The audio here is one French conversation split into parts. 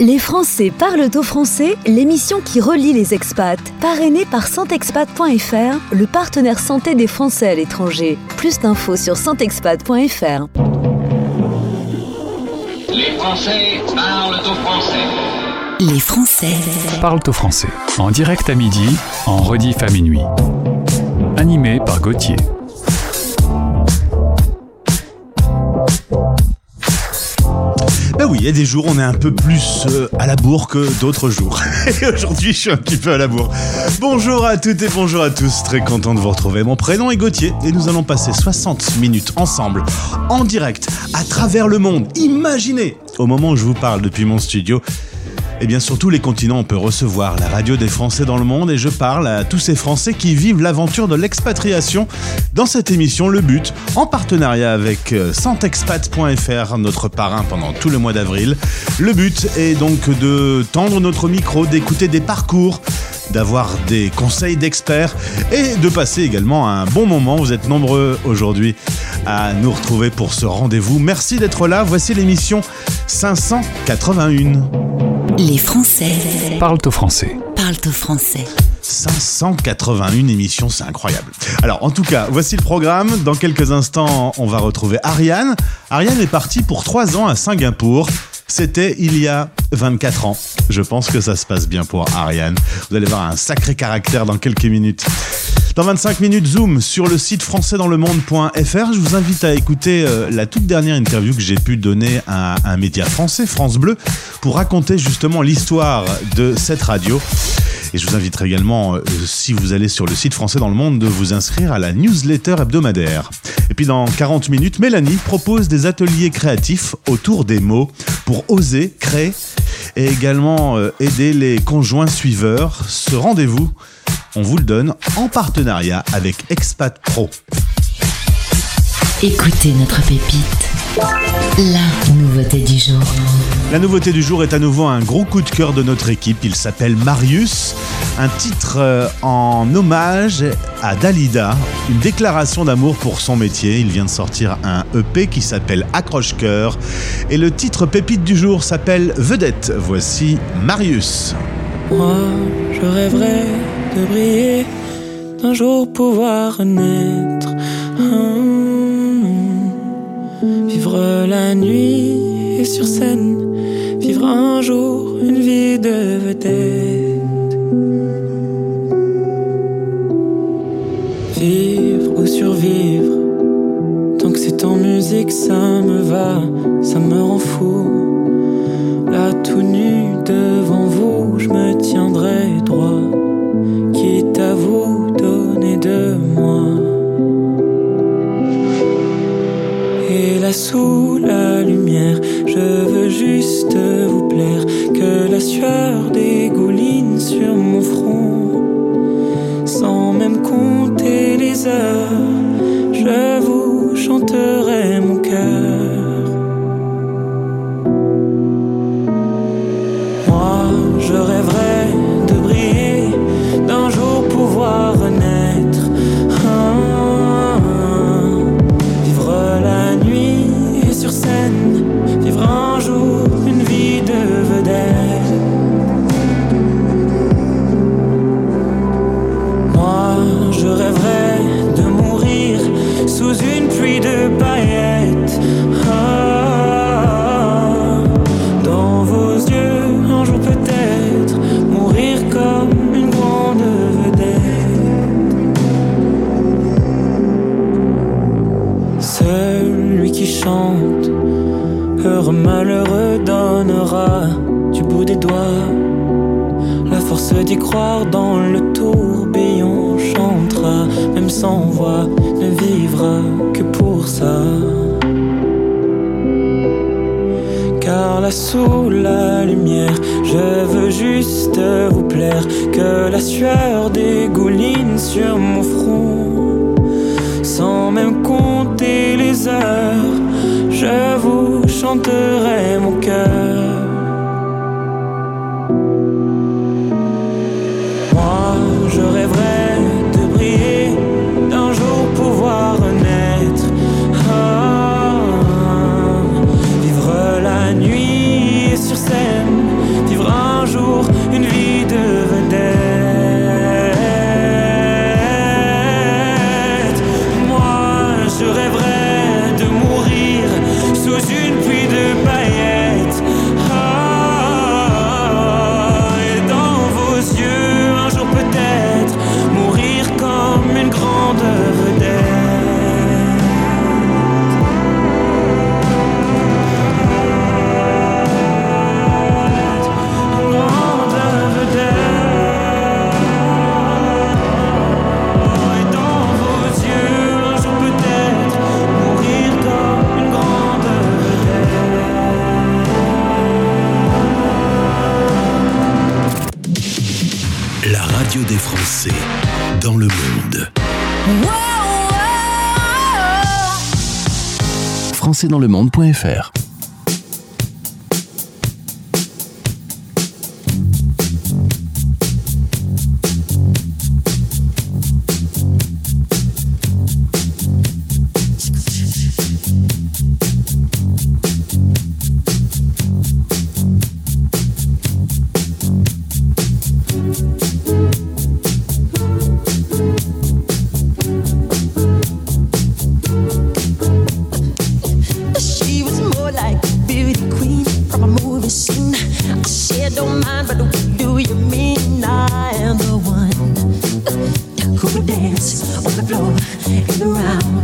Les Français parlent au français, l'émission qui relie les expats. Parrainée par santexpat.fr, le partenaire santé des Français à l'étranger. Plus d'infos sur santexpat.fr. Les Français parlent au français. Les Français parlent au français. En direct à midi, en rediff à minuit. Animé par Gauthier. Ben oui, il y a des jours on est un peu plus euh, à la bourre que d'autres jours. Et aujourd'hui, je suis un petit peu à la bourre. Bonjour à toutes et bonjour à tous. Très content de vous retrouver. Mon prénom est Gauthier et nous allons passer 60 minutes ensemble, en direct, à travers le monde. Imaginez, au moment où je vous parle depuis mon studio, et bien sur tous les continents, on peut recevoir la radio des Français dans le monde et je parle à tous ces Français qui vivent l'aventure de l'expatriation dans cette émission Le But, en partenariat avec euh, santexpat.fr, notre parrain pendant tout le mois d'avril. Le but est donc de tendre notre micro, d'écouter des parcours, d'avoir des conseils d'experts et de passer également un bon moment. Vous êtes nombreux aujourd'hui à nous retrouver pour ce rendez-vous. Merci d'être là. Voici l'émission 581. Les Français Parlent au français. parlent au français. 581 émissions, c'est incroyable. Alors, en tout cas, voici le programme. Dans quelques instants, on va retrouver Ariane. Ariane est partie pour 3 ans à Singapour. C'était il y a 24 ans. Je pense que ça se passe bien pour Ariane. Vous allez voir un sacré caractère dans quelques minutes. Dans 25 minutes, Zoom sur le site françaisdanslemonde.fr. Je vous invite à écouter euh, la toute dernière interview que j'ai pu donner à un média français, France Bleu, pour raconter justement l'histoire de cette radio. Et je vous inviterai également, euh, si vous allez sur le site Français dans le Monde, de vous inscrire à la newsletter hebdomadaire. Et puis dans 40 minutes, Mélanie propose des ateliers créatifs autour des mots pour oser, créer et également euh, aider les conjoints suiveurs. Ce rendez-vous, on vous le donne en partenariat avec Expat Pro. Écoutez notre pépite. La nouveauté du jour. La nouveauté du jour est à nouveau un gros coup de cœur de notre équipe. Il s'appelle Marius. Un titre euh, en hommage à Dalida. Une déclaration d'amour pour son métier. Il vient de sortir un EP qui s'appelle Accroche-Cœur. Et le titre pépite du jour s'appelle Vedette. Voici Marius. Moi, je rêverais de briller, d'un jour pouvoir naître. Hum, Vivre la nuit et sur scène, vivre un jour une vie de vedette. Vivre ou survivre, tant que c'est en musique, ça me va, ça me rend fou. Là tout nu devant vous, je me tiendrai droit, quitte à vous donner de sous la lumière, je veux juste vous plaire, que la sueur dégouline dans le monde.fr. the floor in the round.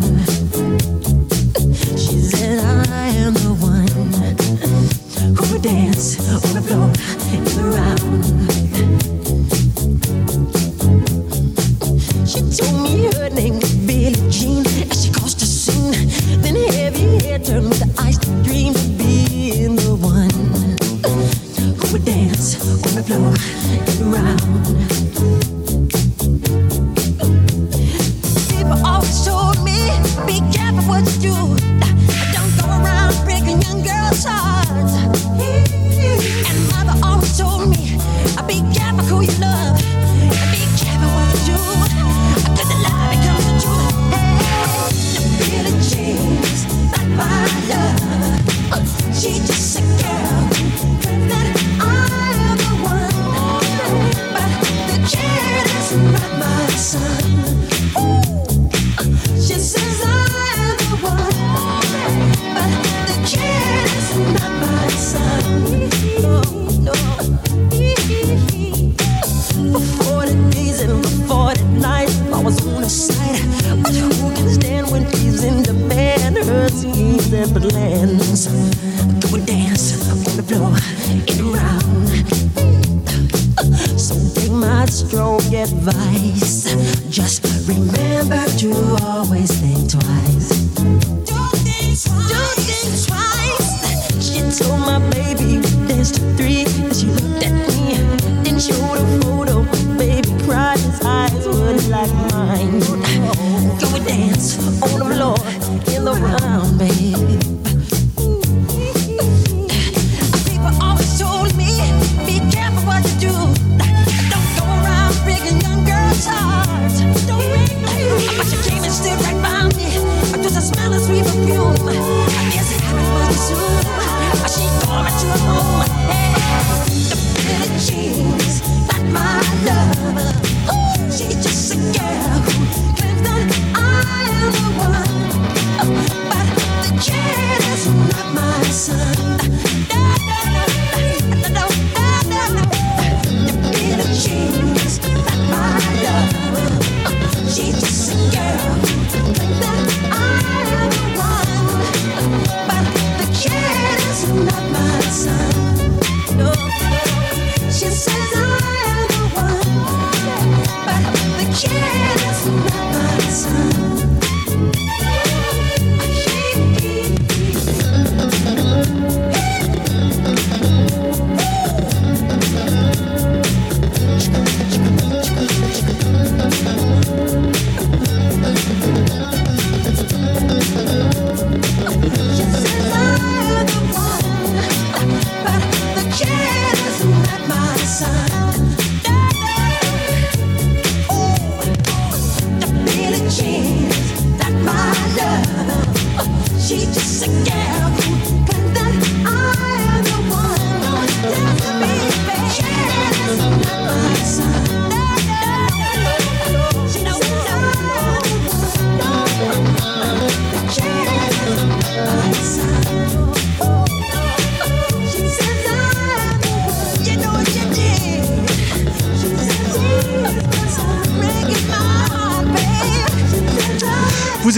just a girl.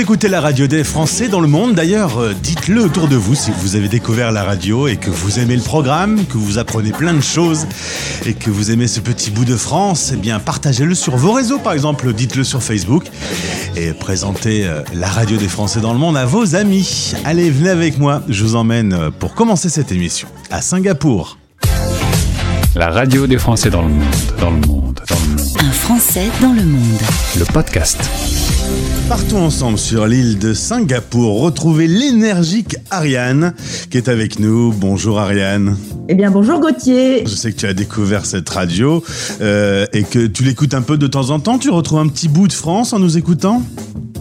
écoutez la radio des Français dans le monde. D'ailleurs, euh, dites-le autour de vous si vous avez découvert la radio et que vous aimez le programme, que vous apprenez plein de choses et que vous aimez ce petit bout de France. Eh bien, partagez-le sur vos réseaux, par exemple. Dites-le sur Facebook et présentez euh, la radio des Français dans le monde à vos amis. Allez, venez avec moi. Je vous emmène euh, pour commencer cette émission à Singapour. La radio des Français dans le monde, dans le monde, dans le monde. Un Français dans le monde. Le podcast. Partons ensemble sur l'île de Singapour, retrouver l'énergique Ariane qui est avec nous. Bonjour Ariane. Eh bien, bonjour Gauthier. Je sais que tu as découvert cette radio euh, et que tu l'écoutes un peu de temps en temps. Tu retrouves un petit bout de France en nous écoutant?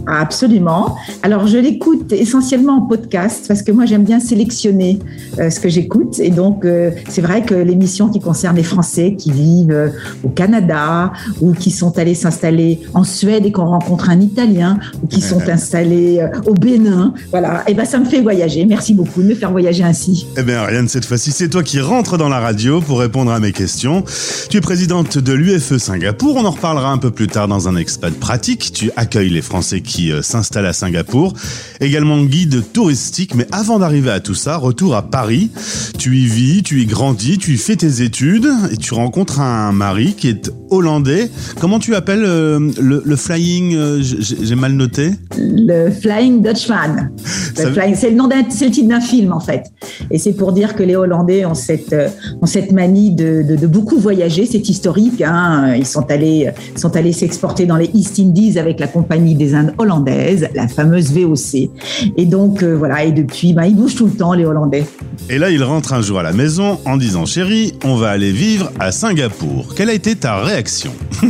Absolument. Alors, je l'écoute essentiellement en podcast parce que moi, j'aime bien sélectionner euh, ce que j'écoute. Et donc, euh, c'est vrai que l'émission qui concerne les Français qui vivent euh, au Canada ou qui sont allés s'installer en Suède et qu'on rencontre un Italien ou qui sont installés au Bénin, voilà, et ben ça me fait voyager. Merci beaucoup de me faire voyager ainsi. Eh bien, Ariane, cette fois-ci, c'est toi qui rentres dans la radio pour répondre à mes questions. Tu es présidente de l'UFE Singapour. On en reparlera un peu plus tard dans un expat pratique. Tu accueilles les Français qui euh, s'installent à Singapour. Également guide touristique. Mais avant d'arriver à tout ça, retour à Paris. Tu y vis, tu y grandis, tu y fais tes études et tu rencontres un mari qui est hollandais. Comment tu appelles euh, le, le flying euh, J'ai mal noté? Le Flying Dutchman. Le Ça- Flying- C'est le nom d'un, c'est le titre d'un film en fait. Et c'est pour dire que les Hollandais ont cette, ont cette manie de, de, de beaucoup voyager. C'est historique. Hein. Ils sont allés, sont allés s'exporter dans les East Indies avec la compagnie des Indes hollandaises, la fameuse VOC. Et donc euh, voilà. Et depuis, ben, ils bougent tout le temps les Hollandais. Et là, il rentre un jour à la maison en disant Chérie, on va aller vivre à Singapour. Quelle a été ta réaction?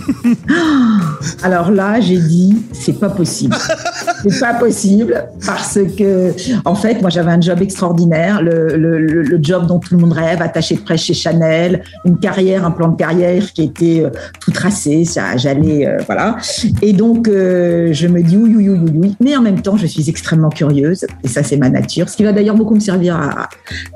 Alors là, j'ai dit, c'est pas possible. c'est pas possible parce que, en fait, moi, j'avais un job extraordinaire, le, le- le- job dont tout le monde rêve, attaché de presse chez Chanel, une carrière, un plan de carrière qui était euh, tout tracé. Ça, j'allais, euh, voilà. Et donc, euh, je me dis oui, oui, oui, oui, oui. Mais en même temps, je suis extrêmement curieuse et ça, c'est ma nature. Ce qui va d'ailleurs beaucoup me servir à,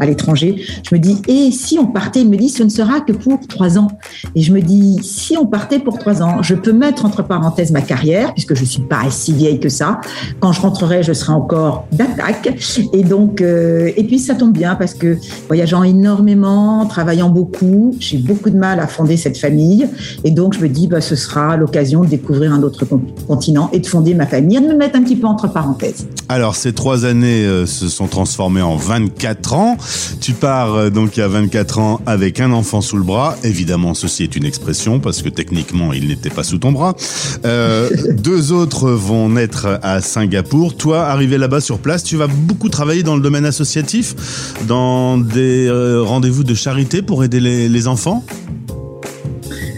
l'étranger. Je me dis, et si on partait Il me dit, ce ne sera que pour trois ans. Et je me dis, si on partait pour trois ans, je peux mettre entre parenthèses ma carrière, puisque je suis pas si vieille que ça. Quand je rentrerai, je serai encore d'attaque. Et donc, euh, et puis ça tombe bien parce que voyageant énormément, travaillant beaucoup, j'ai beaucoup de mal à fonder cette famille. Et donc, je me dis, bah, ce sera l'occasion de découvrir un autre con- continent et de fonder ma famille, de me mettre un petit peu entre parenthèses. Alors, ces trois années euh, se sont transformées en 24 ans. Tu pars euh, donc a 24 ans avec un enfant sous le bras. Évidemment, ceci est une expression parce que techniquement, il n'était pas sous ton bras. Euh, deux autres vont naître à Singapour. Toi, arrivé là-bas sur place, tu vas beaucoup travailler dans le domaine associatif, dans des rendez-vous de charité pour aider les, les enfants?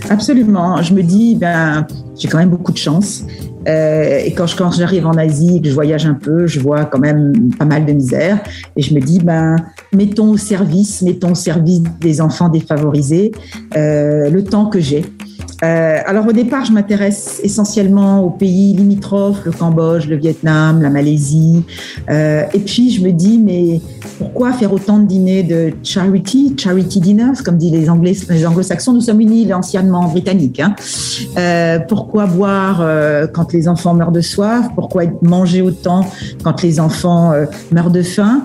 Absolument. Je me dis, ben, j'ai quand même beaucoup de chance. Euh, et quand je- j'arrive en Asie, que je voyage un peu, je vois quand même pas mal de misère. Et je me dis, ben, mettons au service, mettons au service des enfants défavorisés euh, le temps que j'ai. Euh, alors au départ, je m'intéresse essentiellement aux pays limitrophes, le Cambodge, le Vietnam, la Malaisie. Euh, et puis je me dis, mais pourquoi faire autant de dîners de charity, charity dinners, comme disent les Anglais, les Anglo-Saxons? Nous sommes une île anciennement britannique. Hein. Euh, pourquoi boire quand les enfants meurent de soif? Pourquoi manger autant quand les enfants meurent de faim?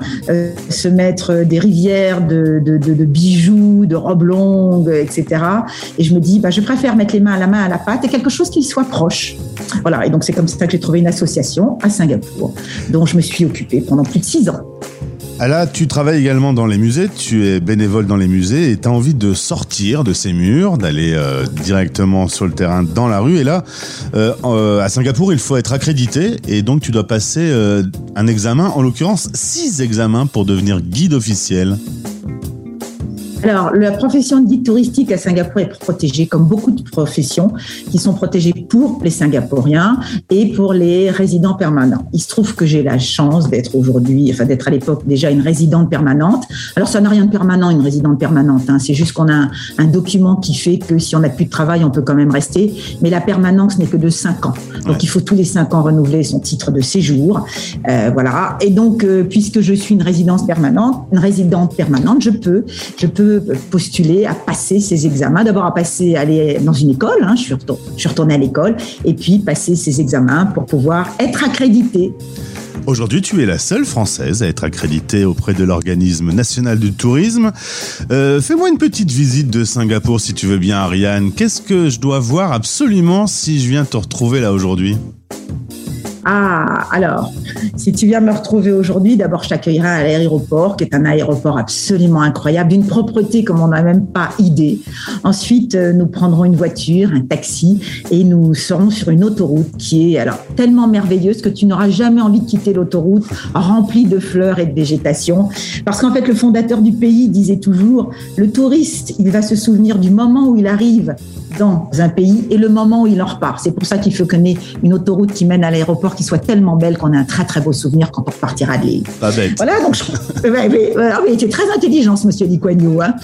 Se mettre des rivières de, de bijoux, de robes longues, etc. Et je me dis, bah, je préfère mettre les mains à la main à la pâte et quelque chose qui soit proche. Voilà. Et donc c'est comme ça que j'ai trouvé une association à Singapour, dont je me suis occupée pendant plus de six ans. Là, tu travailles également dans les musées, tu es bénévole dans les musées et tu as envie de sortir de ces murs, d'aller euh, directement sur le terrain dans la rue. Et là, euh, euh, à Singapour, il faut être accrédité et donc tu dois passer un examen, en l'occurrence six examens pour devenir guide officiel. Alors, la profession guide touristique à Singapour est protégée, comme beaucoup de professions qui sont protégées pour les Singapouriens et pour les résidents permanents. Il se trouve que j'ai la chance d'être aujourd'hui, enfin d'être à l'époque déjà une résidente permanente. Alors, ça n'a rien de permanent, une résidente permanente. Hein. C'est juste qu'on a un, un, document qui fait que si on n'a plus de travail, on peut quand même rester. Mais la permanence n'est que de 5 ans. Donc, ouais. il faut tous les 5 ans renouveler son titre de séjour. Euh, voilà. Et donc, euh, puisque je suis une résidence permanente, une résidente permanente, je peux, je peux postuler à passer ces examens. D'abord à passer, aller dans une école, hein, je, suis retournée, à l'école, et puis passer ces examens pour pouvoir être accréditée. Aujourd'hui, tu es la seule Française à être accréditée auprès de l'organisme national du tourisme. Euh, Fais-moi une petite visite de Singapour, si tu veux bien, Ariane. Qu'est-ce que je dois voir absolument si je viens te retrouver là aujourd'hui? Ah, alors, si tu viens me retrouver aujourd'hui, d'abord je t'accueillerai à l'aéroport, qui est un aéroport absolument incroyable, d'une propreté comme on n'a même pas idée. Ensuite, euh, nous prendrons une voiture, un taxi, et nous serons sur une autoroute qui est alors tellement merveilleuse que tu n'auras jamais envie de quitter l'autoroute remplie de fleurs et de végétation. Parce qu'en fait, le fondateur du pays disait toujours, le touriste, il va se souvenir du moment où il arrive dans un pays et le moment où il en repart. C'est pour ça qu'il faut ait une autoroute qui mène à l'aéroport qui soit tellement belle qu'on ait un très très beau souvenir quand on repartira de l'île. Pas bête. Voilà, donc je... ouais, mais, mais c'est très intelligent ce monsieur Yew, hein.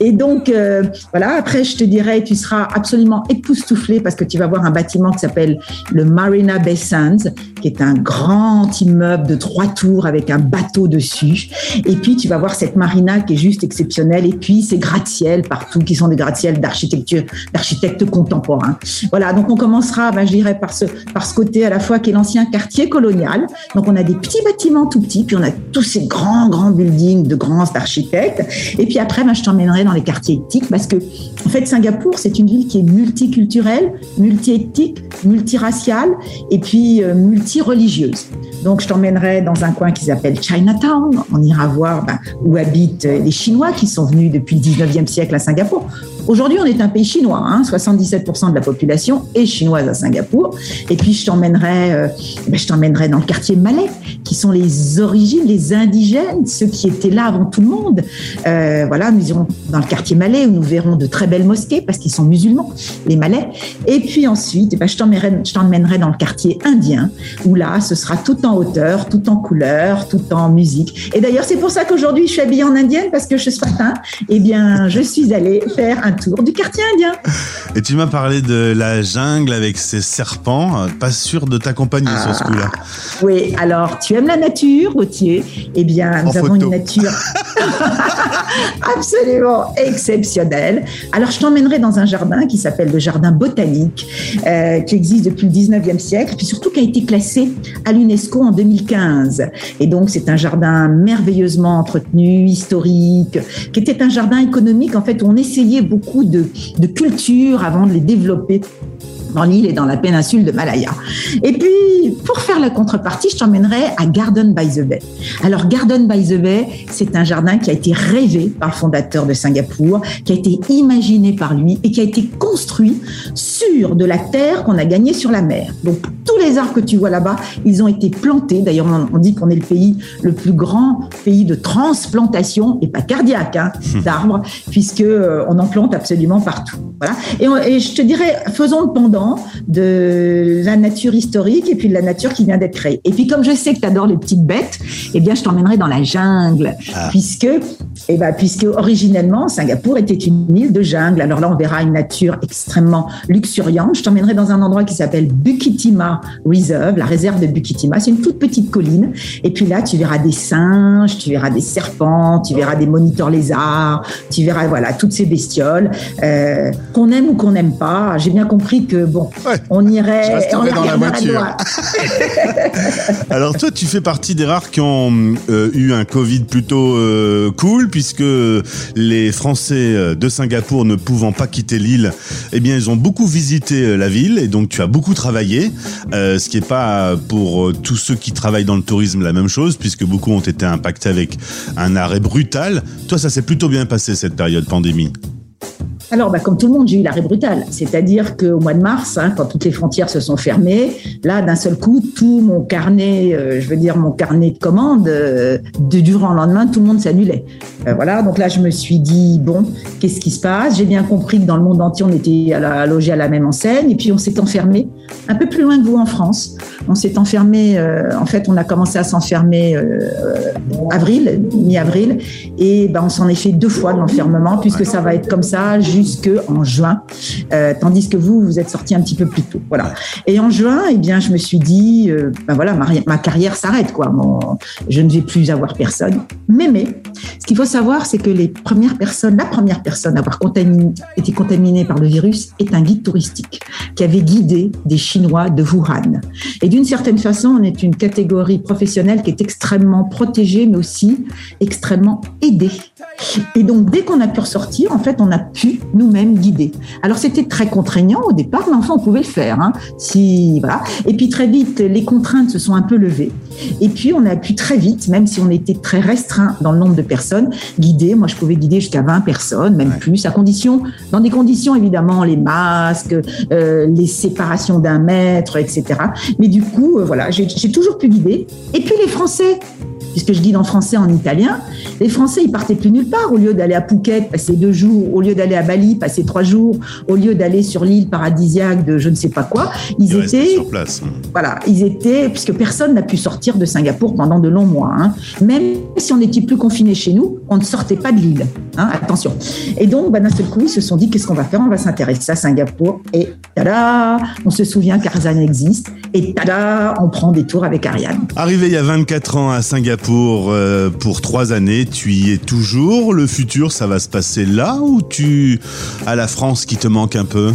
Et donc euh, voilà, après je te dirais, tu seras absolument époustouflé parce que tu vas voir un bâtiment qui s'appelle le Marina Bay Sands, qui est un grand immeuble de trois tours avec un bateau dessus. Et puis tu vas voir cette marina qui est juste exceptionnelle. Et puis ces gratte-ciel partout qui sont des gratte-ciel d'architecture, d'architectes contemporains. Voilà, donc on commencera, ben, je dirais, par ce, par ce côté à la fois qui est l'ancien quartier colonial. Donc on a des petits bâtiments tout petits, puis on a tous ces grands, grands buildings de grands architectes. Et puis après, ben, je t'emmènerai dans les quartiers éthiques parce que, en fait, Singapour, c'est une ville qui est multiculturelle, multi-éthique, multiraciale et puis euh, multi-religieuse. Donc, je t'emmènerai dans un coin qui s'appelle Chinatown. On ira voir ben, où habitent les Chinois qui sont venus depuis le 19e siècle à Singapour. Aujourd'hui, on est un pays chinois. Hein, 77% de la population est chinoise à Singapour. Et puis, je t'emmènerai, euh, ben, je t'emmènerai dans le quartier malais, qui sont les origines, les indigènes, ceux qui étaient là avant tout le monde. Euh, voilà, nous irons dans le quartier malais où nous verrons de très belles mosquées parce qu'ils sont musulmans, les malais. Et puis ensuite, ben, je t'emmènerai, je dans le quartier indien, où là, ce sera tout en hauteur, tout en couleur, tout en musique. Et d'ailleurs, c'est pour ça qu'aujourd'hui, je suis habillée en indienne parce que ce matin, eh bien, je suis allée faire un tour du quartier indien. Et tu m'as parlé de la jungle avec ses serpents. Pas sûr de t'accompagner sur ce coup-là. Oui, alors tu aimes la nature, Gauthier Eh bien, nous En avons photo. une nature absolument exceptionnelle. Alors, je t'emmènerai dans un jardin qui s'appelle le jardin botanique, euh, qui existe depuis le 19e siècle, puis surtout qui a été classé à l'UNESCO en 2015. Et donc, c'est un jardin merveilleusement entretenu, historique, qui était un jardin économique, en fait, où on essayait beaucoup de, de cultures avant de les développer dans l'île et dans la péninsule de Malaya. Et puis, pour faire la contrepartie, je t'emmènerai à Garden by the Bay. Alors, Garden by the Bay, c'est un jardin qui a été rêvé par le fondateur de Singapour, qui a été imaginé par lui et qui a été construit sur de la terre qu'on a gagnée sur la mer. Donc, tous les arbres que tu vois là-bas, ils ont été plantés. D'ailleurs, on, dit qu'on est le pays le plus grand pays de transplantation, et pas cardiaque, hein, d'arbres, puisque euh, on en plante absolument partout. Voilà. Et, on- et je te dirais, faisons le pendant de la nature historique et puis de la nature qui vient d'être créée. Et puis, comme je sais que tu adores les petites bêtes, eh bien, je t'emmènerai dans la jungle, puisque, eh ben, puisque originellement, Singapour était une île de jungle. Alors là, on verra une nature extrêmement luxuriante. Je t'emmènerai dans un endroit qui s'appelle Bukitima Reserve, la réserve de Bukitima. C'est une toute petite colline. Et puis là, tu verras des singes, tu verras des serpents, tu verras des moniteurs lézards, tu verras, voilà, toutes ces bestioles, euh, qu'on aime ou qu'on n'aime pas. J'ai bien compris que, bon, Ouais. on irait, Je dans la voiture. Alors toi, tu fais partie des rares qui ont euh, eu un Covid plutôt euh, cool, puisque les Français de Singapour ne pouvant pas quitter l'île, eh bien, ils ont beaucoup visité la ville, et donc tu as beaucoup travaillé, euh, ce qui est pas pour euh, tous ceux qui travaillent dans le tourisme la même chose, puisque beaucoup ont été impactés avec un arrêt brutal. Toi, ça s'est plutôt bien passé cette période pandémie. Alors, bah, comme tout le monde, j'ai eu l'arrêt brutal. C'est-à-dire qu'au mois de mars, hein, quand toutes les frontières se sont fermées, là, d'un seul coup, tout mon carnet, euh, je veux dire mon carnet de commandes, de du jour au lendemain, tout le monde s'annulait. Voilà, donc là, je me suis dit, bon, qu'est-ce qui se passe? J'ai bien compris que dans le monde entier, on était à à la même enseigne, et puis on s'est enfermé un peu plus loin que vous en France. On s'est enfermé, euh, en fait, on a commencé à s'enfermer euh, avril, mi-avril, et ben, on s'en est fait deux fois de l'enfermement, puisque ça va être comme ça jusque en juin, Euh, tandis que vous, vous êtes sorti un petit peu plus tôt. Voilà. Et en juin, eh bien, je me suis dit, euh, ben voilà, ma, carrière s'arrête, quoi. Je ne vais plus avoir personne. Mais, mais, ce qu'il faut savoir, c'est que les premières personnes, la première personne à avoir été contaminée par le virus est un guide touristique qui avait guidé des Chinois de Wuhan. Et d'une certaine façon, on est une catégorie professionnelle qui est extrêmement protégée, mais aussi extrêmement aidée Et donc, dès qu'on a pu ressortir, en fait, on a pu nous-mêmes guider. Alors, c'était très contraignant au départ, mais enfin, on pouvait le faire. Hein, si, voilà. Et puis, très vite, les contraintes se sont un peu levées. Et puis, on a pu très vite, même si on était très restreint dans le nombre de personnes, guider. Moi, je pouvais guider jusqu'à 20 personnes, même plus, à condition, dans des conditions, évidemment, les masques, euh, les séparations d'un mètre, etc. Mais du coup, euh, voilà, j'ai toujours pu guider. Et puis, les Français, puisque je guide en français, en italien. Les Français, ils partaient plus nulle part. Au lieu d'aller à Phuket, passer deux jours, au lieu d'aller à Bali, passer trois jours, au lieu d'aller sur l'île paradisiaque de je ne sais pas quoi, ils, étaient sur place. Voilà, ils étaient puisque personne n'a pu sortir de Singapour pendant de longs mois. Hein. Même si on n'était plus confiné chez nous, on ne sortait pas de l'île. Hein, attention. Et donc, bah, d'un seul coup, ils se sont dit qu'est-ce qu'on va faire? On va s'intéresser à Singapour. Et tada, on se souvient qu'Arzan existe. Et tada, on prend des tours avec Ariane. Arrivé il y a 24 ans à Singapour pour, euh, pour trois années, tu y es toujours. Le futur, ça va se passer là ou tu as la France qui te manque un peu?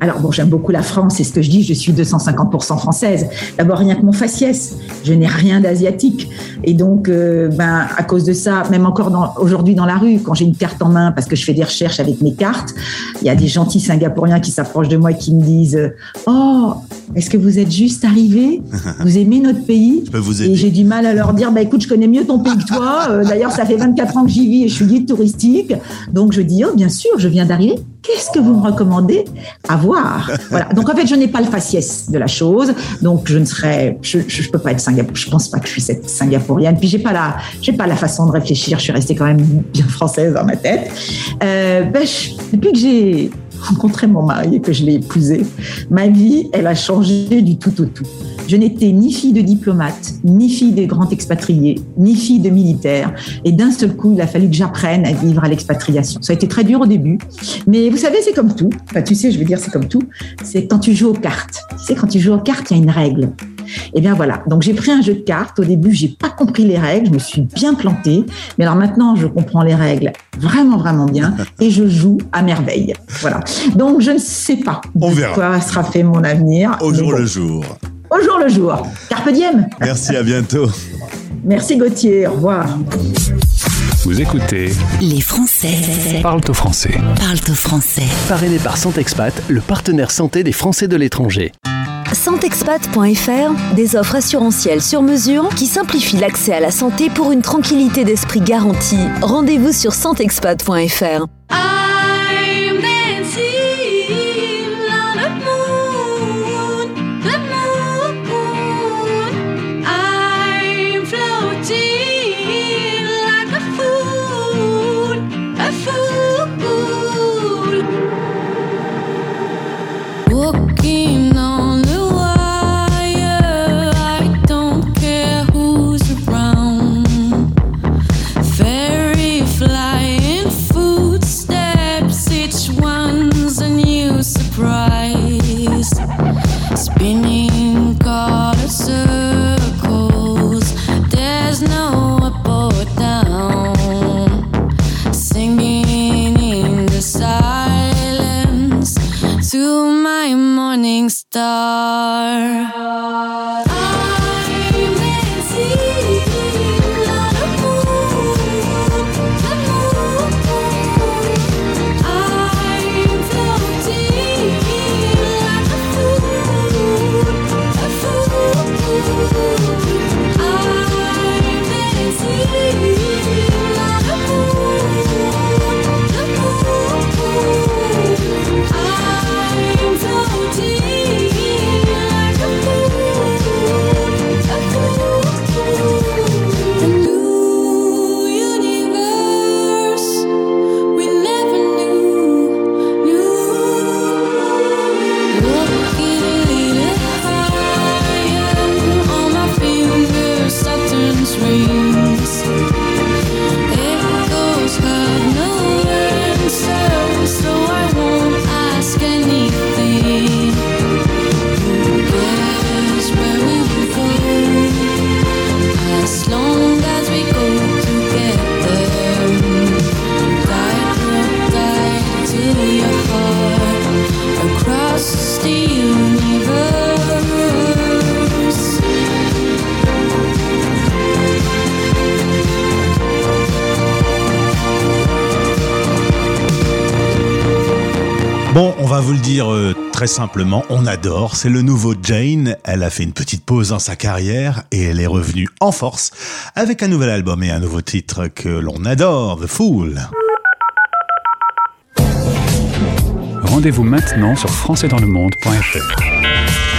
Alors bon, j'aime beaucoup la France, c'est ce que je dis, je suis 250% française. D'abord, rien que mon faciès, je n'ai rien d'asiatique. Et donc, euh, ben, à cause de ça, même encore aujourd'hui dans la rue, quand j'ai une carte en main, parce que je fais des recherches avec mes cartes, il y a des gentils Singapouriens qui s'approchent de moi et qui me disent « Oh, est-ce que vous êtes juste arrivé Vous aimez notre pays? Je peux vous aider. Et j'ai du mal à leur dire bah, « Écoute, je connais mieux ton pays que toi. Euh, D'ailleurs, ça fait 24 ans que j'y vis et je suis guide touristique. Donc, je dis « Oh, bien sûr, je viens d'arriver. Qu'est-ce que vous me recommandez à voir? Voilà. Donc, en fait, je n'ai pas le faciès de la chose. Donc, je ne serais... Je ne peux pas être Singapour. Je pense pas que je suis cette Singapourienne. Puis, j'ai pas la, j'ai pas la façon de réfléchir. Je suis restée quand même bien française dans ma tête. Euh, ben, je, depuis que j'ai rencontré mon mari et que je l'ai épousé, ma vie, elle a changé du tout au tout. Je n'étais ni fille de diplomate, ni fille des grands expatriés, ni fille de militaire. Et d'un seul coup, il a fallu que j'apprenne à vivre à l'expatriation. Ça a été très dur au début. Mais vous savez, c'est comme tout. Enfin, tu sais, je veux dire, c'est comme tout. C'est quand tu joues aux cartes. Tu sais, quand tu joues aux cartes, il y a une règle. Et eh bien voilà. Donc j'ai pris un jeu de cartes. Au début, j'ai pas compris les règles. Je me suis bien plantée. Mais alors maintenant, je comprends les règles vraiment, vraiment bien. Et je joue à merveille. Voilà. Donc je ne sais pas On de verra. quoi sera fait mon avenir. Au jour bon, le jour. Au jour le jour. Carpe diem. Merci, à bientôt. Merci Gauthier. Au revoir. Vous écoutez Les Français Parle au français. parlent au français. Parrainé par Santexpat, le partenaire santé des Français de l'étranger. Santexpat.fr, des offres assurantielles sur mesure qui simplifient l'accès à la santé pour une tranquillité d'esprit garantie. Rendez-vous sur santexpat.fr. très simplement, on adore. C'est le nouveau Jane. Elle a fait une petite pause dans sa carrière et elle est revenue en force avec un nouvel album et un nouveau titre que l'on adore, The Fool. Rendez-vous maintenant sur françaisdanslemonde.fr.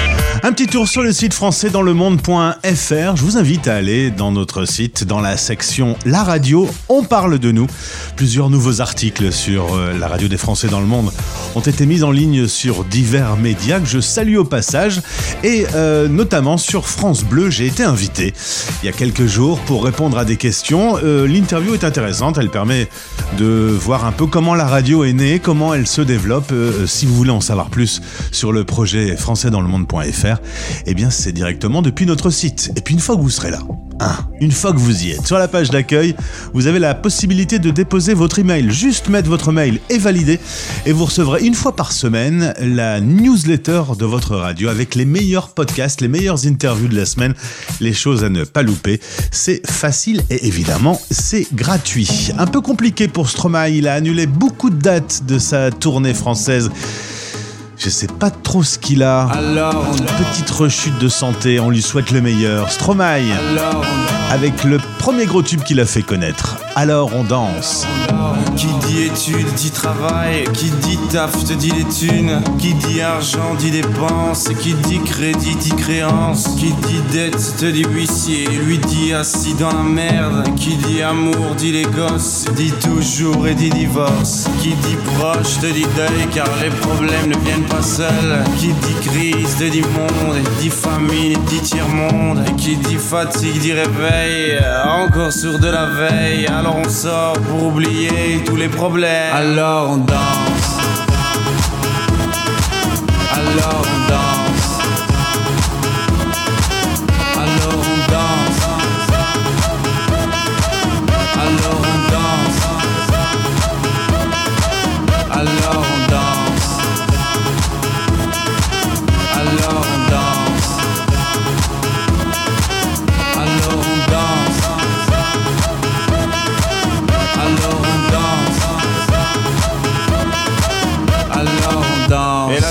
Un petit tour sur le site françaisdanslemonde.fr. Je vous invite à aller dans notre site, dans la section La radio, on parle de nous. Plusieurs nouveaux articles sur euh, la radio des Français dans le monde ont été mis en ligne sur divers médias que je salue au passage et euh, notamment sur France Bleu. J'ai été invité il y a quelques jours pour répondre à des questions. Euh, L'interview est intéressante. Elle permet de voir un peu comment la radio est née, comment elle se développe. Si vous voulez en savoir plus sur le projet françaisdanslemonde.fr, eh bien c'est directement depuis notre site. Et puis une fois que vous serez là, hein, une fois que vous y êtes, sur la page d'accueil, vous avez la possibilité de déposer votre email. Juste mettre votre mail et valider et vous recevrez une fois par semaine la newsletter de votre radio avec les meilleurs podcasts, les meilleures interviews de la semaine, les choses à ne pas louper. C'est facile et évidemment, c'est gratuit. Un peu compliqué pour Stromae, il a annulé beaucoup de dates de sa tournée française. Je sais pas trop ce qu'il a. Alors, Petite rechute de santé, on lui souhaite le meilleur. Stromae, avec le premier gros tube qu'il a fait connaître. Alors on danse. Qui dit études dit travail, qui dit taf te dit les thunes, qui dit argent dit dépenses, qui dit crédit dit créance, qui dit dette te dit huissier, lui dit assis dans la merde, qui dit amour dit les gosses, dit toujours et dit divorce, qui dit proche te dit deuil car les problèmes ne viennent pas seuls, qui dit crise te dit monde, dit famine dit tiers-monde, qui dit fatigue dit réveil, encore sur de la veille, alors on sort pour oublier tous les problèmes. Alors on danse. Alors on danse.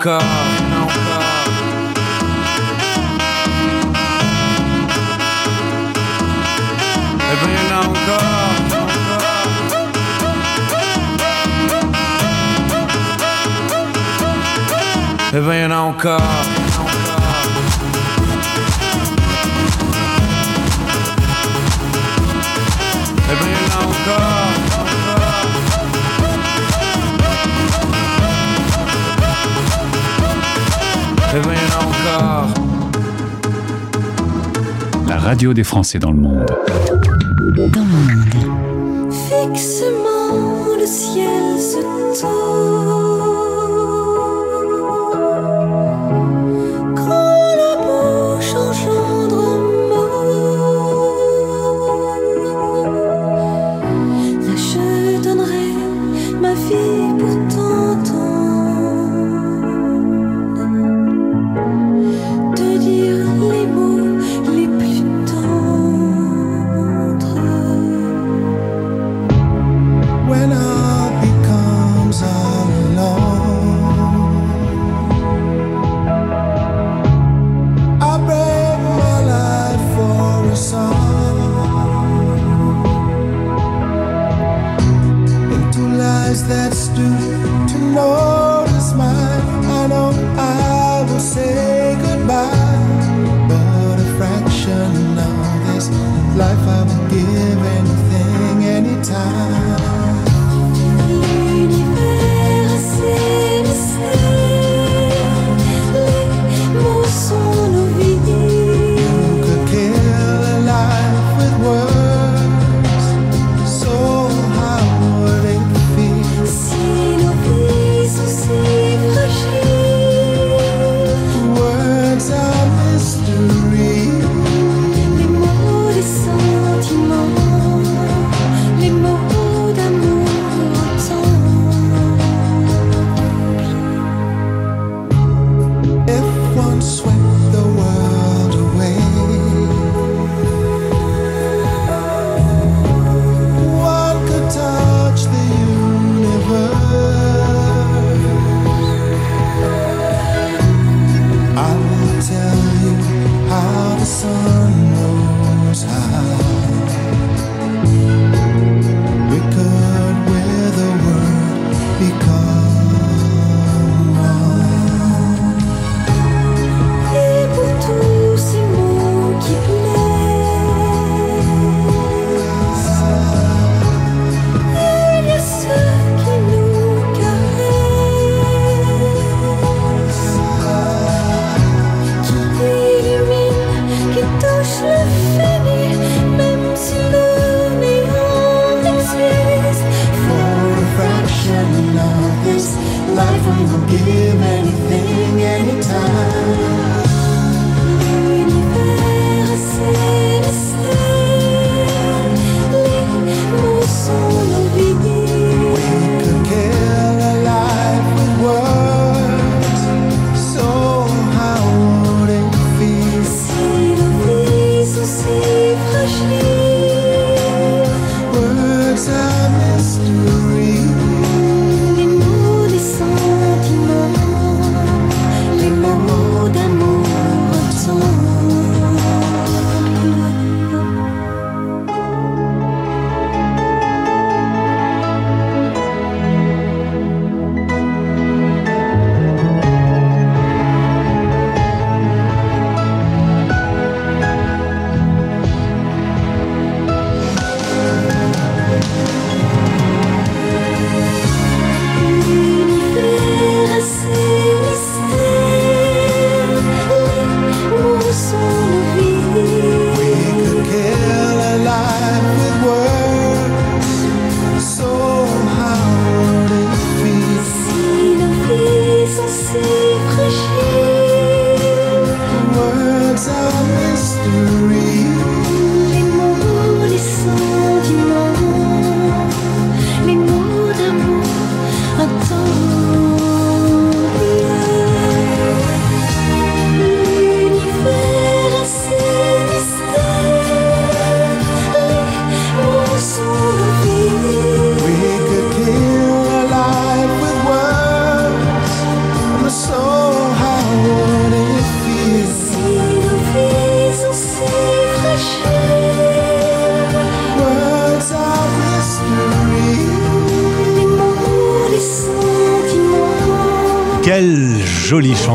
nunca. É bem nunca. É bem nunca. Radio des Français dans le monde. Dans le monde.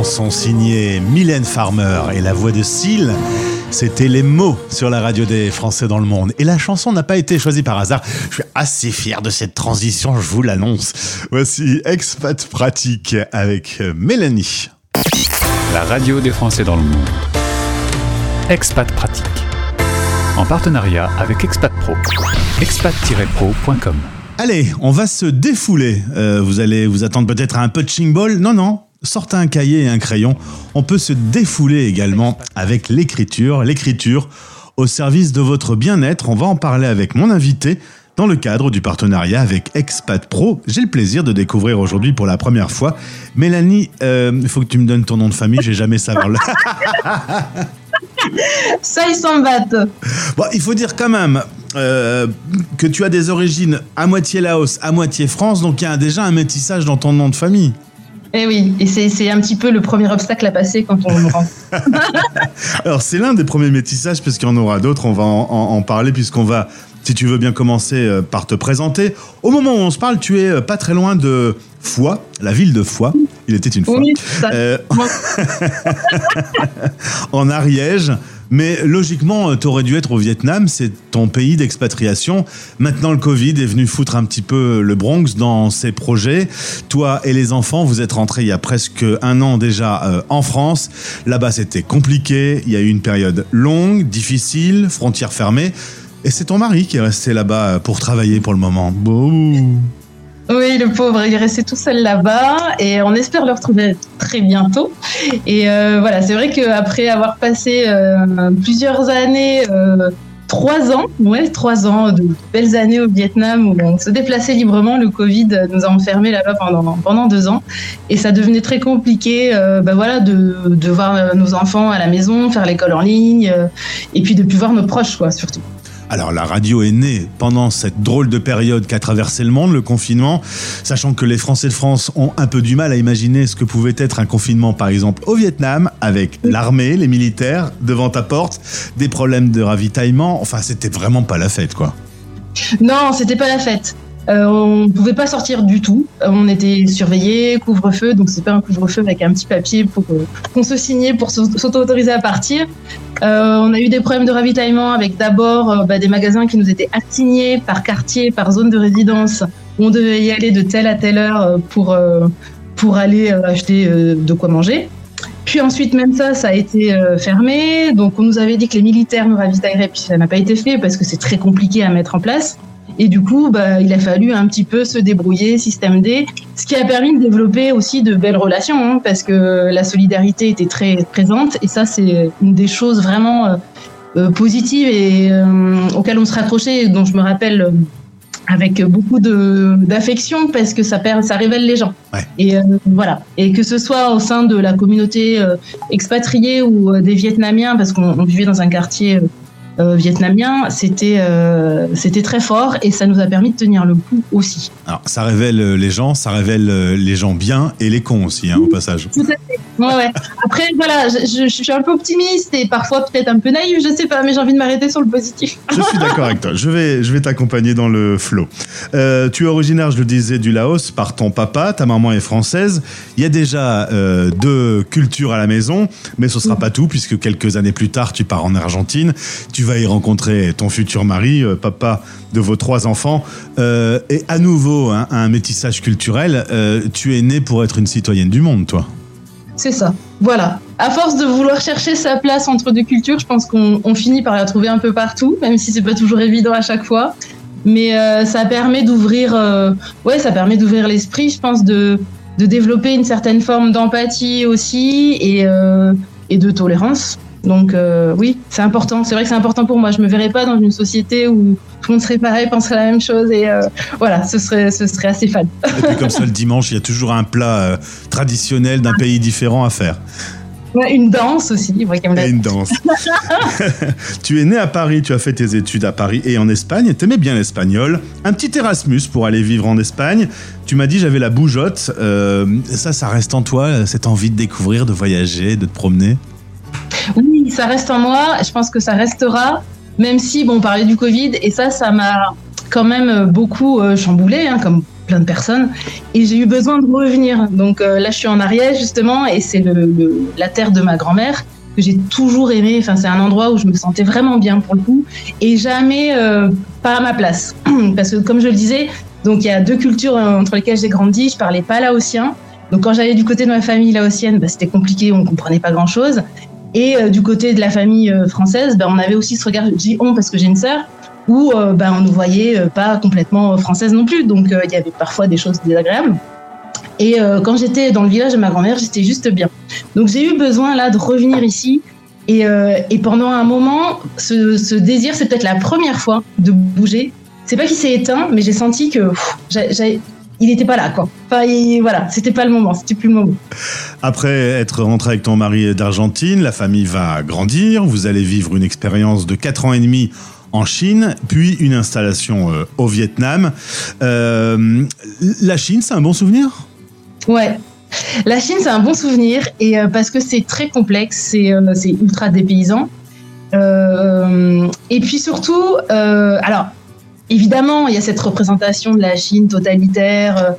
Chanson signée Mylène Farmer et la voix de Seal. C'était les mots sur la radio des Français dans le monde. Et la chanson n'a pas été choisie par hasard. Je suis assez fier de cette transition, je vous l'annonce. Voici Expat Pratique avec Mélanie. La radio des Français dans le monde. Expat Pratique. En partenariat avec Expat Pro. expat-pro.com. Allez, on va se défouler. Euh, vous allez vous attendre peut-être à un de ball Non, non. Sortez un cahier et un crayon. On peut se défouler également avec l'écriture. L'écriture au service de votre bien-être. On va en parler avec mon invité dans le cadre du partenariat avec Expat Pro. J'ai le plaisir de découvrir aujourd'hui pour la première fois Mélanie. euh, Il faut que tu me donnes ton nom de famille. J'ai jamais savoir. Ça, ils s'en battent. Bon, il faut dire quand même euh, que tu as des origines à moitié Laos, à moitié France, donc il y a déjà un métissage dans ton nom de famille. Eh oui, et c'est un petit peu le premier obstacle à passer quand on rend. Alors c'est l'un des premiers métissages, parce qu'il y en aura d'autres, on va en parler, puisqu'on va, si tu veux bien commencer euh, par te présenter. Au moment où on se parle, tu es euh, pas très loin de Foix, la ville de Foix. Il était une fois. Oui, ça. Euh, en Ariège. Mais logiquement, tu aurais dû être au Vietnam, c'est ton pays d'expatriation. Maintenant, le Covid est venu foutre un petit peu le Bronx dans ses projets. Toi et les enfants, vous êtes rentrés il y a presque un an déjà euh, en France. Là-bas, c'était compliqué. Il y a eu une période longue, difficile, frontières fermées. Et c'est ton mari qui est resté là-bas euh, pour travailler pour le moment. Bouh. Le pauvre, il est tout seul là-bas et on espère le retrouver très bientôt. Et euh, voilà, c'est vrai qu'après avoir passé euh, plusieurs années, euh, trois ans, ouais, trois ans de belles années au Vietnam où on se déplaçait librement, le Covid nous a enfermés là-bas pendant, pendant deux ans et ça devenait très compliqué bah voilà, de, de voir nos enfants à la maison, faire l'école en ligne et puis de plus voir nos proches, quoi, surtout. Alors la radio est née pendant cette drôle de période qu'a traversé le monde, le confinement, sachant que les Français de France ont un peu du mal à imaginer ce que pouvait être un confinement par exemple au Vietnam, avec l'armée, les militaires devant ta porte, des problèmes de ravitaillement, enfin c'était vraiment pas la fête quoi. Non, c'était pas la fête. Euh, on pouvait pas sortir du tout. Euh, On était surveillés, couvre-feu, donc c'est pas un couvre-feu avec un petit papier pour qu'on se signait pour s'au- s'auto-autoriser à partir. Euh, on a eu des problèmes de ravitaillement avec d'abord bah, des magasins qui nous étaient assignés par quartier, par zone de résidence. On devait y aller de telle à telle heure pour pour aller acheter de quoi manger. Puis ensuite, même ça, ça a été fermé. Donc, on nous avait dit que les militaires nous ravitailleraient, puis ça n'a pas été fait parce que c'est très compliqué à mettre en place. Et du coup, bah, il a fallu un petit peu se débrouiller, système D, ce qui a permis de développer aussi de belles relations, hein, parce que la solidarité était très présente. Et ça, c'est une des choses vraiment euh, euh, positives et euh, auxquelles on se raccrochait, dont je me rappelle avec beaucoup d'affection, parce que ça, perd, ça révèle les gens. Et euh, voilà. Et que ce soit au sein de la communauté euh, expatriée ou euh, des Vietnamiens, parce qu'on on vivait dans un quartier euh, vietnamien, c'était euh, c'était très fort et ça nous a permis de tenir le coup aussi. Alors ça révèle euh, les gens, ça révèle les gens bien et les cons aussi hein, au passage. Tout à fait. Ouais, ouais. Après, voilà, je, je- je suis un peu optimiste et parfois peut-être un peu naïve, je sais pas, mais j'ai envie de m'arrêter sur le positif. Je suis d'accord avec toi. Je vais, je vais t'accompagner dans le flow. Euh, tu es originaire, je le disais, du Laos par ton papa. Ta maman est française. Il y a déjà deux cultures à la maison, mais ce sera pas tout puisque quelques années plus tard, tu pars en Argentine. Tu vas y rencontrer ton futur mari, euh, papa de vos trois enfants. Euh, et à nouveau, hein, un métissage culturel. Euh, tu es né pour être une citoyenne du monde, toi. C'est ça. Voilà. À force de vouloir chercher sa place entre deux cultures, je pense qu'on on finit par la trouver un peu partout, même si c'est pas toujours évident à chaque fois. Mais ça permet d'ouvrir, ouais, ça permet d'ouvrir l'esprit, je pense, de, développer une certaine forme d'empathie aussi et de tolérance. Donc euh, oui, c'est important. C'est vrai que c'est important pour moi. Je me verrais pas dans une société où tout le monde serait pareil, penserait la même chose et euh, voilà, ce serait, ce serait assez fade. Et puis comme ça, le dimanche, il y a toujours un plat euh, traditionnel d'un pays différent à faire. Une danse aussi. la- Et une danse. tu es né à Paris, tu as fait tes études à Paris et en Espagne, tu aimais bien l'espagnol. Un petit Erasmus pour aller vivre en Espagne. Tu m'as dit j'avais la bougeotte. Euh, ça, ça reste en toi, cette envie de découvrir, de voyager, de te promener Oui, ça reste en moi. Je pense que ça restera, même si, bon, on parlait du Covid, et ça, ça m'a quand même beaucoup euh, chamboulé, hein, comme plein de personnes. Et j'ai eu besoin de revenir. Donc euh, là, je suis en Ariège justement, et c'est la terre de ma grand-mère que j'ai toujours aimé. Enfin, c'est un endroit où je me sentais vraiment bien pour le coup, et jamais euh, pas à ma place. Parce que comme je le disais, donc il y a deux cultures euh, entre lesquelles j'ai grandi. Je parlais pas laotien. Donc quand j'allais du côté de ma famille laotienne, bah, c'était compliqué, on comprenait pas grand-chose. Et euh, du côté de la famille euh, française, bah, on avait aussi ce regard, je dis on parce que j'ai une sœur, où euh, bah, on nous voyait euh, pas complètement française non plus. Donc il y avait parfois des choses désagréables. Et quand j'étais dans le village de ma grand-mère, j'étais juste bien. Donc j'ai eu besoin là de revenir ici. Et, et pendant un moment, ce, désir, c'est peut-être la première fois de bouger. C'est pas qu'il s'est éteint, mais j'ai senti que pff, il n'était pas là, quoi. Enfin, il- voilà, c'était pas le moment, c'était plus le moment. Après être rentré avec ton mari d'Argentine, la famille va grandir. Vous allez vivre une expérience de 4 ans et demi en Chine, puis une installation euh, au Vietnam. Euh, la Chine, c'est un bon souvenir? Ouais. La Chine, c'est un bon souvenir et euh, parce que c'est très complexe, c'est ultra dépaysant. Et puis surtout, alors évidemment, il y a cette représentation de la Chine totalitaire, euh,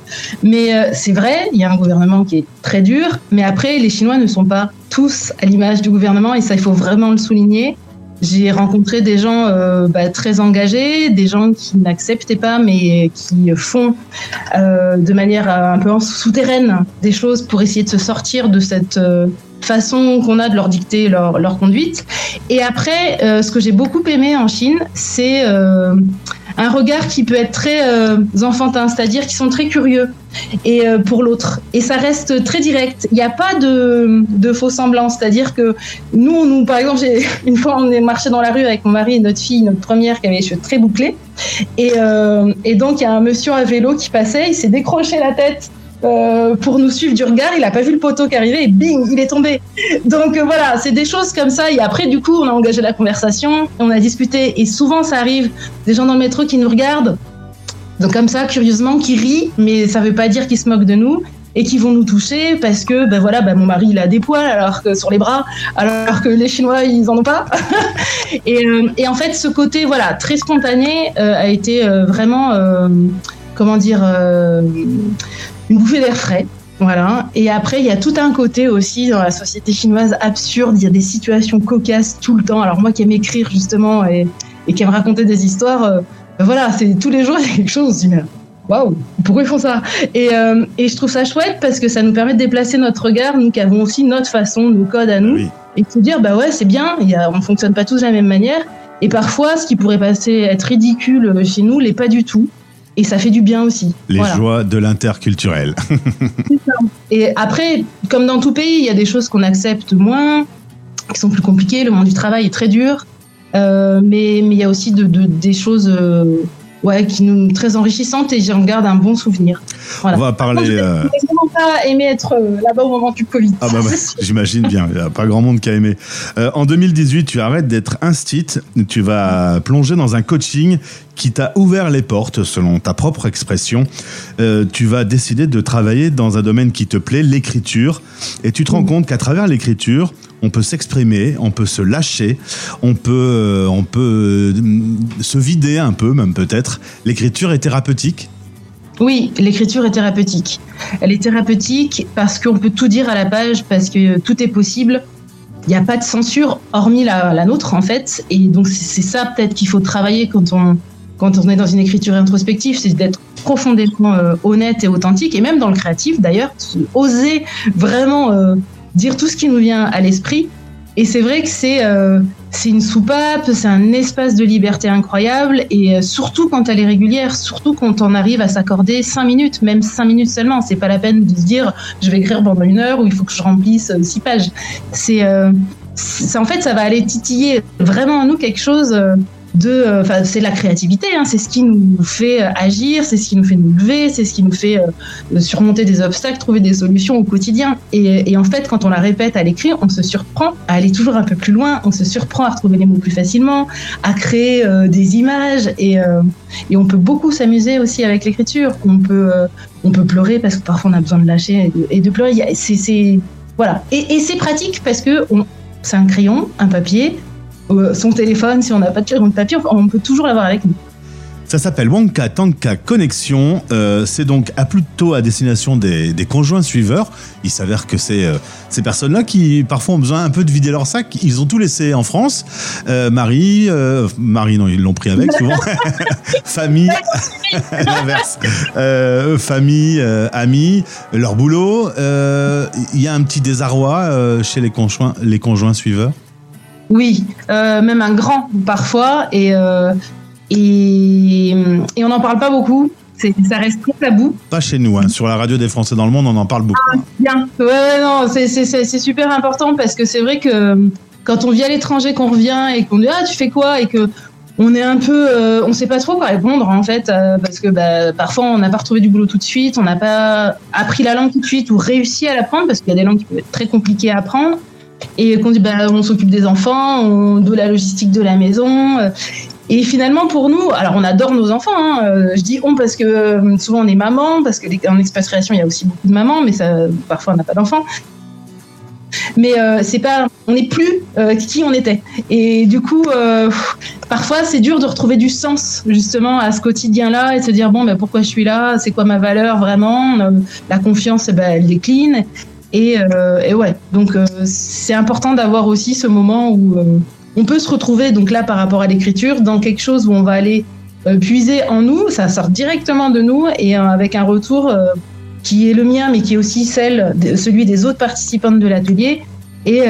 mais euh, c'est vrai, il y a un gouvernement qui est très dur, mais après, les Chinois ne sont pas tous à l'image du gouvernement et ça, il faut vraiment le souligner. J'ai rencontré des gens euh, bah, très engagés, des gens qui n'acceptaient pas, mais qui font de manière un peu souterraine des choses pour essayer de se sortir de cette façon qu'on a de leur dicter leur, leur conduite. Et après, euh, ce que j'ai beaucoup aimé en Chine, c'est euh, un regard qui peut être très euh, enfantin, c'est-à-dire qu'ils sont très curieux et pour l'autre. Et ça reste très direct. Il n'y a pas de, de faux semblants, c'est-à-dire que nous, nous, par exemple, une fois, on est marché dans la rue avec mon mari et notre fille, notre première, qui avait les cheveux très bouclés. Et, et donc, il y a un monsieur à vélo qui passait, il s'est décroché la tête euh, pour nous suivre du regard. Il n'a pas vu le poteau qui arrivait et bing, il est tombé. Donc euh, voilà, c'est des choses comme ça. Et après, du coup, on a engagé la conversation, on a discuté. Et souvent, ça arrive des gens dans le métro qui nous regardent, donc comme ça, curieusement, qui rient, mais ça veut pas dire qu'ils se moquent de nous et qui vont nous toucher parce que ben voilà ben mon mari il a des poils alors que sur les bras alors que les chinois ils en ont pas et, euh, et en fait ce côté voilà très spontané a été vraiment comment dire une bouffée d'air frais voilà. Et après il y a tout un côté aussi dans la société chinoise absurde. Il y a des situations cocasses tout le temps. Alors moi qui aime écrire justement et, et qui aime raconter des histoires euh, ben voilà c'est tous les jours il y a quelque chose mais waouh, pourquoi ils font ça? Et, euh, et je trouve ça chouette parce que ça nous permet de déplacer notre regard, nous qui avons aussi notre façon, nos codes à nous, et de se dire, bah ouais, c'est bien, y a, on fonctionne pas tous de la même manière. Et parfois, ce qui pourrait passer être ridicule chez nous, l'est pas du tout. Et ça fait du bien aussi. Les Voilà. joies de l'interculturel. Et après, comme dans tout pays, il y a des choses qu'on accepte moins, qui sont plus compliquées. Le monde du travail est très dur. Euh, mais mais il y a aussi de, de- des choses euh, ouais, qui nous très enrichissantes et j'en garde un bon souvenir. Voilà. On va parler, contre, vraiment pas aimé être euh, là-bas au moment du Covid. Ah bah, bah, j'imagine bien, il n'y a pas grand monde qui a aimé. Euh, en 2018, tu arrêtes d'être instit, tu vas plonger dans un coaching qui t'a ouvert les portes, selon ta propre expression. Euh, tu vas décider de travailler dans un domaine qui te plaît, l'écriture, et tu te rends compte qu'à travers l'écriture, on peut s'exprimer, on peut se lâcher, on peut, on peut se vider un peu, même peut-être. L'écriture est thérapeutique. Oui, l'écriture est thérapeutique. Elle est thérapeutique parce qu'on peut tout dire à la page, parce que tout est possible. Il n'y a pas de censure, hormis la, nôtre, en fait. Et donc, c'est c'est ça peut-être qu'il faut travailler quand on, quand on est dans une écriture introspective, c'est d'être profondément euh, honnête et authentique. Et même dans le créatif, d'ailleurs, oser vraiment euh, dire tout ce qui nous vient à l'esprit. Et c'est vrai que c'est euh, c'est une soupape, c'est un espace de liberté incroyable. Et euh, surtout quand elle est régulière, surtout quand on arrive à s'accorder cinq minutes, même cinq minutes seulement. C'est pas la peine de se dire je vais écrire pendant une heure ou il faut que je remplisse euh, six pages. C'est euh, c'est- en fait ça va aller titiller vraiment en nous quelque chose euh, euh, c'est la créativité hein, c'est ce qui nous fait euh, agir c'est ce qui nous fait nous lever c'est ce qui nous fait euh, surmonter des obstacles trouver des solutions au quotidien. Et, en fait quand on la répète à l'écrire on se surprend à aller toujours un peu plus loin on se surprend à retrouver les mots plus facilement à créer des images et, on peut beaucoup s'amuser aussi avec l'écriture. On peut on peut pleurer parce que parfois on a besoin de lâcher et de, pleurer. C'est voilà. Et, c'est pratique parce que c'est un crayon un papier son téléphone, si on n'a pas de de papier, on peut toujours l'avoir avec nous. Ça s'appelle Wanka Tanka Connexion. Euh, c'est donc à plutôt à destination des, conjoints suiveurs. Il s'avère que c'est euh, ces personnes-là qui parfois ont besoin un peu de vider leur sac. Ils ont tout laissé en France. Euh, Marie, euh, Marie non, ils l'ont pris avec souvent. famille, l'inverse. Euh, famille, euh, amis, leur boulot. Euh, Il y a un petit désarroi euh, chez les conjoints, les conjoints suiveurs? Oui, euh, même un grand parfois, et, euh, et, et on n'en parle pas beaucoup. Ça reste très tabou. Pas chez nous, hein. sur la radio des Français dans le monde, on en parle beaucoup. hein. Bien. Ouais, non, c'est- super important parce que c'est vrai que euh, quand on vit à l'étranger, qu'on revient et qu'on dit ah tu fais quoi? Et que on est un peu, euh, on sait pas trop quoi répondre en fait euh, parce que bah, parfois on n'a pas retrouvé du boulot tout de suite, on n'a pas appris la langue tout de suite ou réussi à l'apprendre parce qu'il y a des langues qui peuvent être très compliquées à apprendre et qu'on dit bah, on s'occupe des enfants, on, de la logistique de la maison. et finalement, pour nous, alors on adore nos enfants. hein, euh, je dis on parce que euh, souvent on est maman, parce que les- en expatriation il y a aussi beaucoup de mamans, mais parfois on n'a pas d'enfants. Mais euh, c'est pas, on n'est plus qui on était. Et du coup, parfois c'est dur de retrouver du sens justement à ce quotidien-là et de se dire bon, ben pourquoi je suis là, c'est quoi ma valeur vraiment? La confiance, ben, elle décline. Et, euh, et ouais, donc euh, c'est important d'avoir aussi ce moment où euh, on peut se retrouver, donc là par rapport à l'écriture, dans quelque chose où on va aller puiser en nous, ça sort directement de nous et avec un retour qui est le mien, mais qui est aussi celui des autres participantes de l'atelier et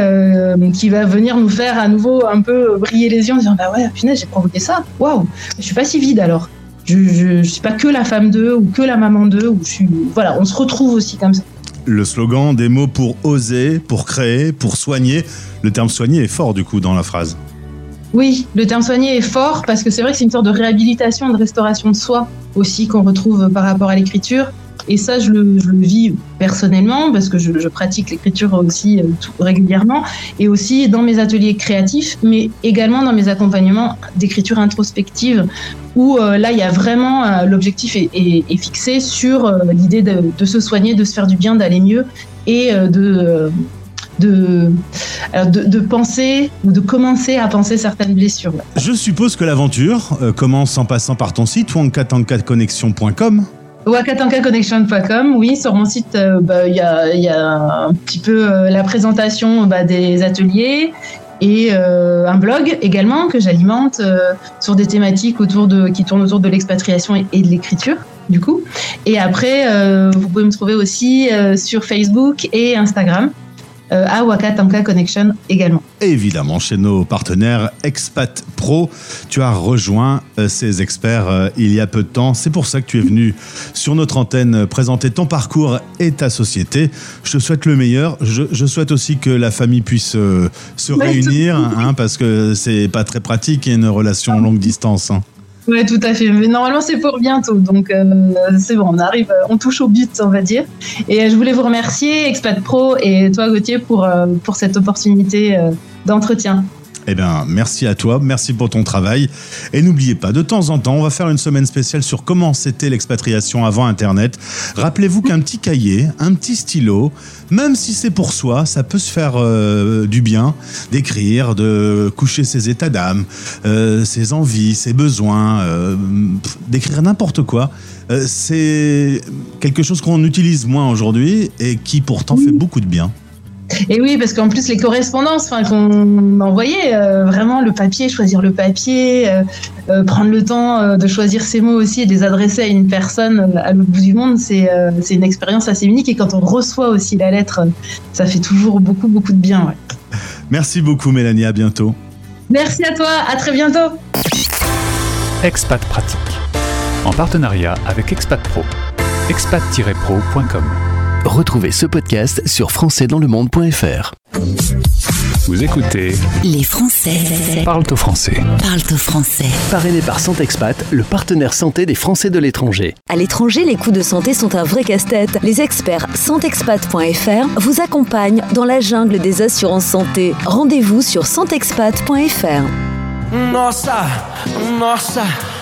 qui va venir nous faire à nouveau un peu briller les yeux en disant bah ouais, punaise, j'ai provoqué ça, waouh, je suis pas si vide alors. Je, je, je suis pas que la femme d'eux ou que la maman d'eux, ou je suis. Voilà, on se retrouve aussi comme ça. Le slogan, des mots pour oser, pour créer, pour soigner. Le terme soigner est fort du coup dans la phrase. Oui, le terme soigner est fort parce que c'est vrai que c'est une sorte de réhabilitation, de restauration de soi aussi qu'on retrouve par rapport à l'écriture. Et ça, je le, vis personnellement parce que je, pratique l'écriture aussi euh, régulièrement et aussi dans mes ateliers créatifs, mais également dans mes accompagnements d'écriture introspective où euh, là, il y a vraiment euh, l'objectif est, fixé sur l'idée de, se soigner, de se faire du bien, d'aller mieux et de de, de, penser ou de commencer à penser certaines blessures. Je suppose que l'aventure commence en passant par ton site wankatankatconnexion.com. Wakatankaconnection.com, oui, sur mon site, euh, bah, il y, a, un petit peu euh, la présentation bah, des ateliers et euh, un blog également que j'alimente sur des thématiques autour de, qui tournent autour de l'expatriation et, de l'écriture, du coup. Et après, vous pouvez me trouver aussi sur Facebook et Instagram, à Wakatanka Connection également. Et évidemment, chez nos partenaires Expat Pro, tu as rejoint euh, ces experts euh, il y a peu de temps. C'est pour ça que tu es venu sur notre antenne euh, présenter ton parcours et ta société. Je te souhaite le meilleur. Je, je souhaite aussi que la famille puisse euh, se Ouais, réunir, hein, parce que c'est pas très pratique une relation longue distance. hein. Oui, tout à fait. Mais normalement, c'est pour bientôt. Donc, euh, c'est bon, on arrive, euh, on touche au but, on va dire. Et euh, je voulais vous remercier, Expat Pro, et toi, Gauthier, pour, euh, pour cette opportunité euh, d'entretien. Eh bien, merci à toi, merci pour ton travail. Et n'oubliez pas, de temps en temps, on va faire une semaine spéciale sur comment c'était l'expatriation avant Internet. Rappelez-vous qu'un petit cahier, un petit stylo, même si c'est pour soi, ça peut se faire euh, du bien d'écrire, de coucher ses états d'âme, euh, ses envies, ses besoins, euh, d'écrire n'importe quoi. C'est quelque chose qu'on utilise moins aujourd'hui et qui pourtant fait beaucoup de bien. Et oui, parce qu'en plus, les correspondances enfin, qu'on envoyait, euh, vraiment le papier, choisir le papier, euh, euh, prendre le temps euh, de choisir ses mots aussi et de les adresser à une personne à l'autre bout du monde, c'est euh, c'est une expérience assez unique. Et quand on reçoit aussi la lettre, ça fait toujours beaucoup, beaucoup de bien. ouais. Merci beaucoup Mélanie, à bientôt. Merci à toi, à très bientôt. Expat Pratique. En partenariat avec Expat Pro. expat-pro.com. Retrouvez ce podcast sur françaisdanslemonde.fr. Vous écoutez Les Français Parle au français. parlent au français. Parrainé par Santexpat, le partenaire santé des Français de l'étranger. À l'étranger, les coûts de santé sont un vrai casse-tête. Les experts santexpat.fr vous accompagnent dans la jungle des assurances santé. Rendez-vous sur santexpat.fr. Nossa, nossa,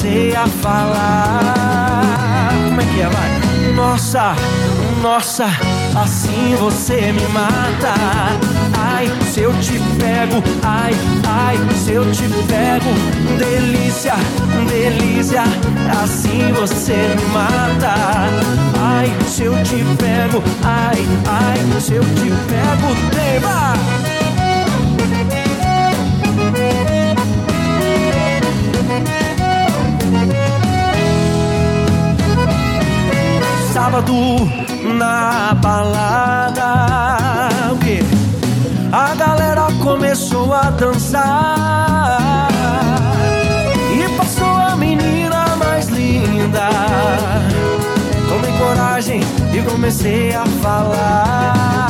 Comecei a falar. Como é que é, vai? Nossa, nossa, assim você me mata. Ai, se eu te pego, ai, ai, se eu te pego, delícia, delícia, assim você me mata. Ai, se eu te pego, ai, ai, se eu te pego, tema. Sábado na balada, o? A galera começou a dançar e passou a menina mais linda. Tomei coragem e comecei a falar.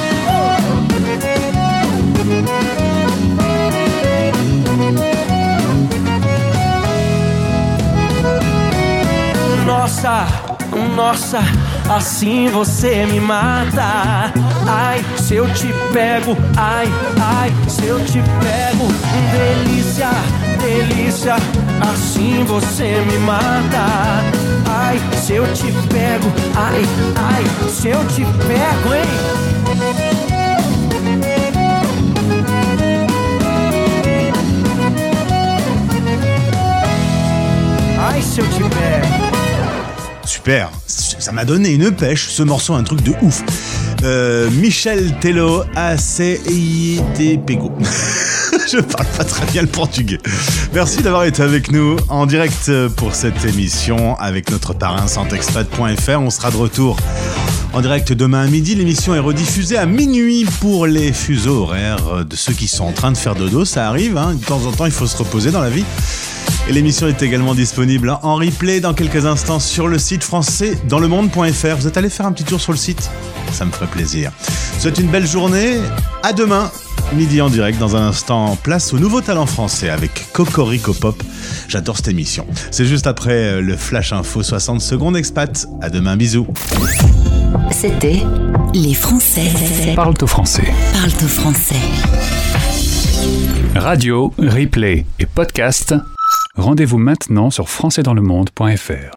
Nossa, assim você me mata. Ai, se eu te pego, ai, ai, se eu te pego, delícia, delícia, assim você me mata. Ai, se eu te pego, ai, ai, se eu te pego, hein? Ai, se eu te pego. Super, ça m'a donné une pêche, ce morceau, un truc de ouf. Euh, Michel Tello, A-C-I-T Pego. Je parle pas très bien le portugais. Merci d'avoir été avec nous en direct pour cette émission avec notre parrain santexpat.fr. On sera de retour en direct demain à midi. L'émission est rediffusée à minuit pour les fuseaux horaires de ceux qui sont en train de faire dodo. Ça arrive, hein. de temps en temps il faut se reposer dans la vie. Et l'émission est également disponible en replay dans quelques instants sur le site français dans le monde.fr. Vous êtes allé faire un petit tour sur le site? Ça me ferait plaisir. Souhaite une belle journée. À demain, midi en direct. Dans un instant, place au nouveau talent français avec Cocorico Pop. J'adore cette émission. C'est juste après le Flash Info 60 secondes expat. À demain, bisous. C'était Les Français. Parle au français. Parle au français. Radio, replay et podcast. Rendez-vous maintenant sur françaisdanslemonde.fr.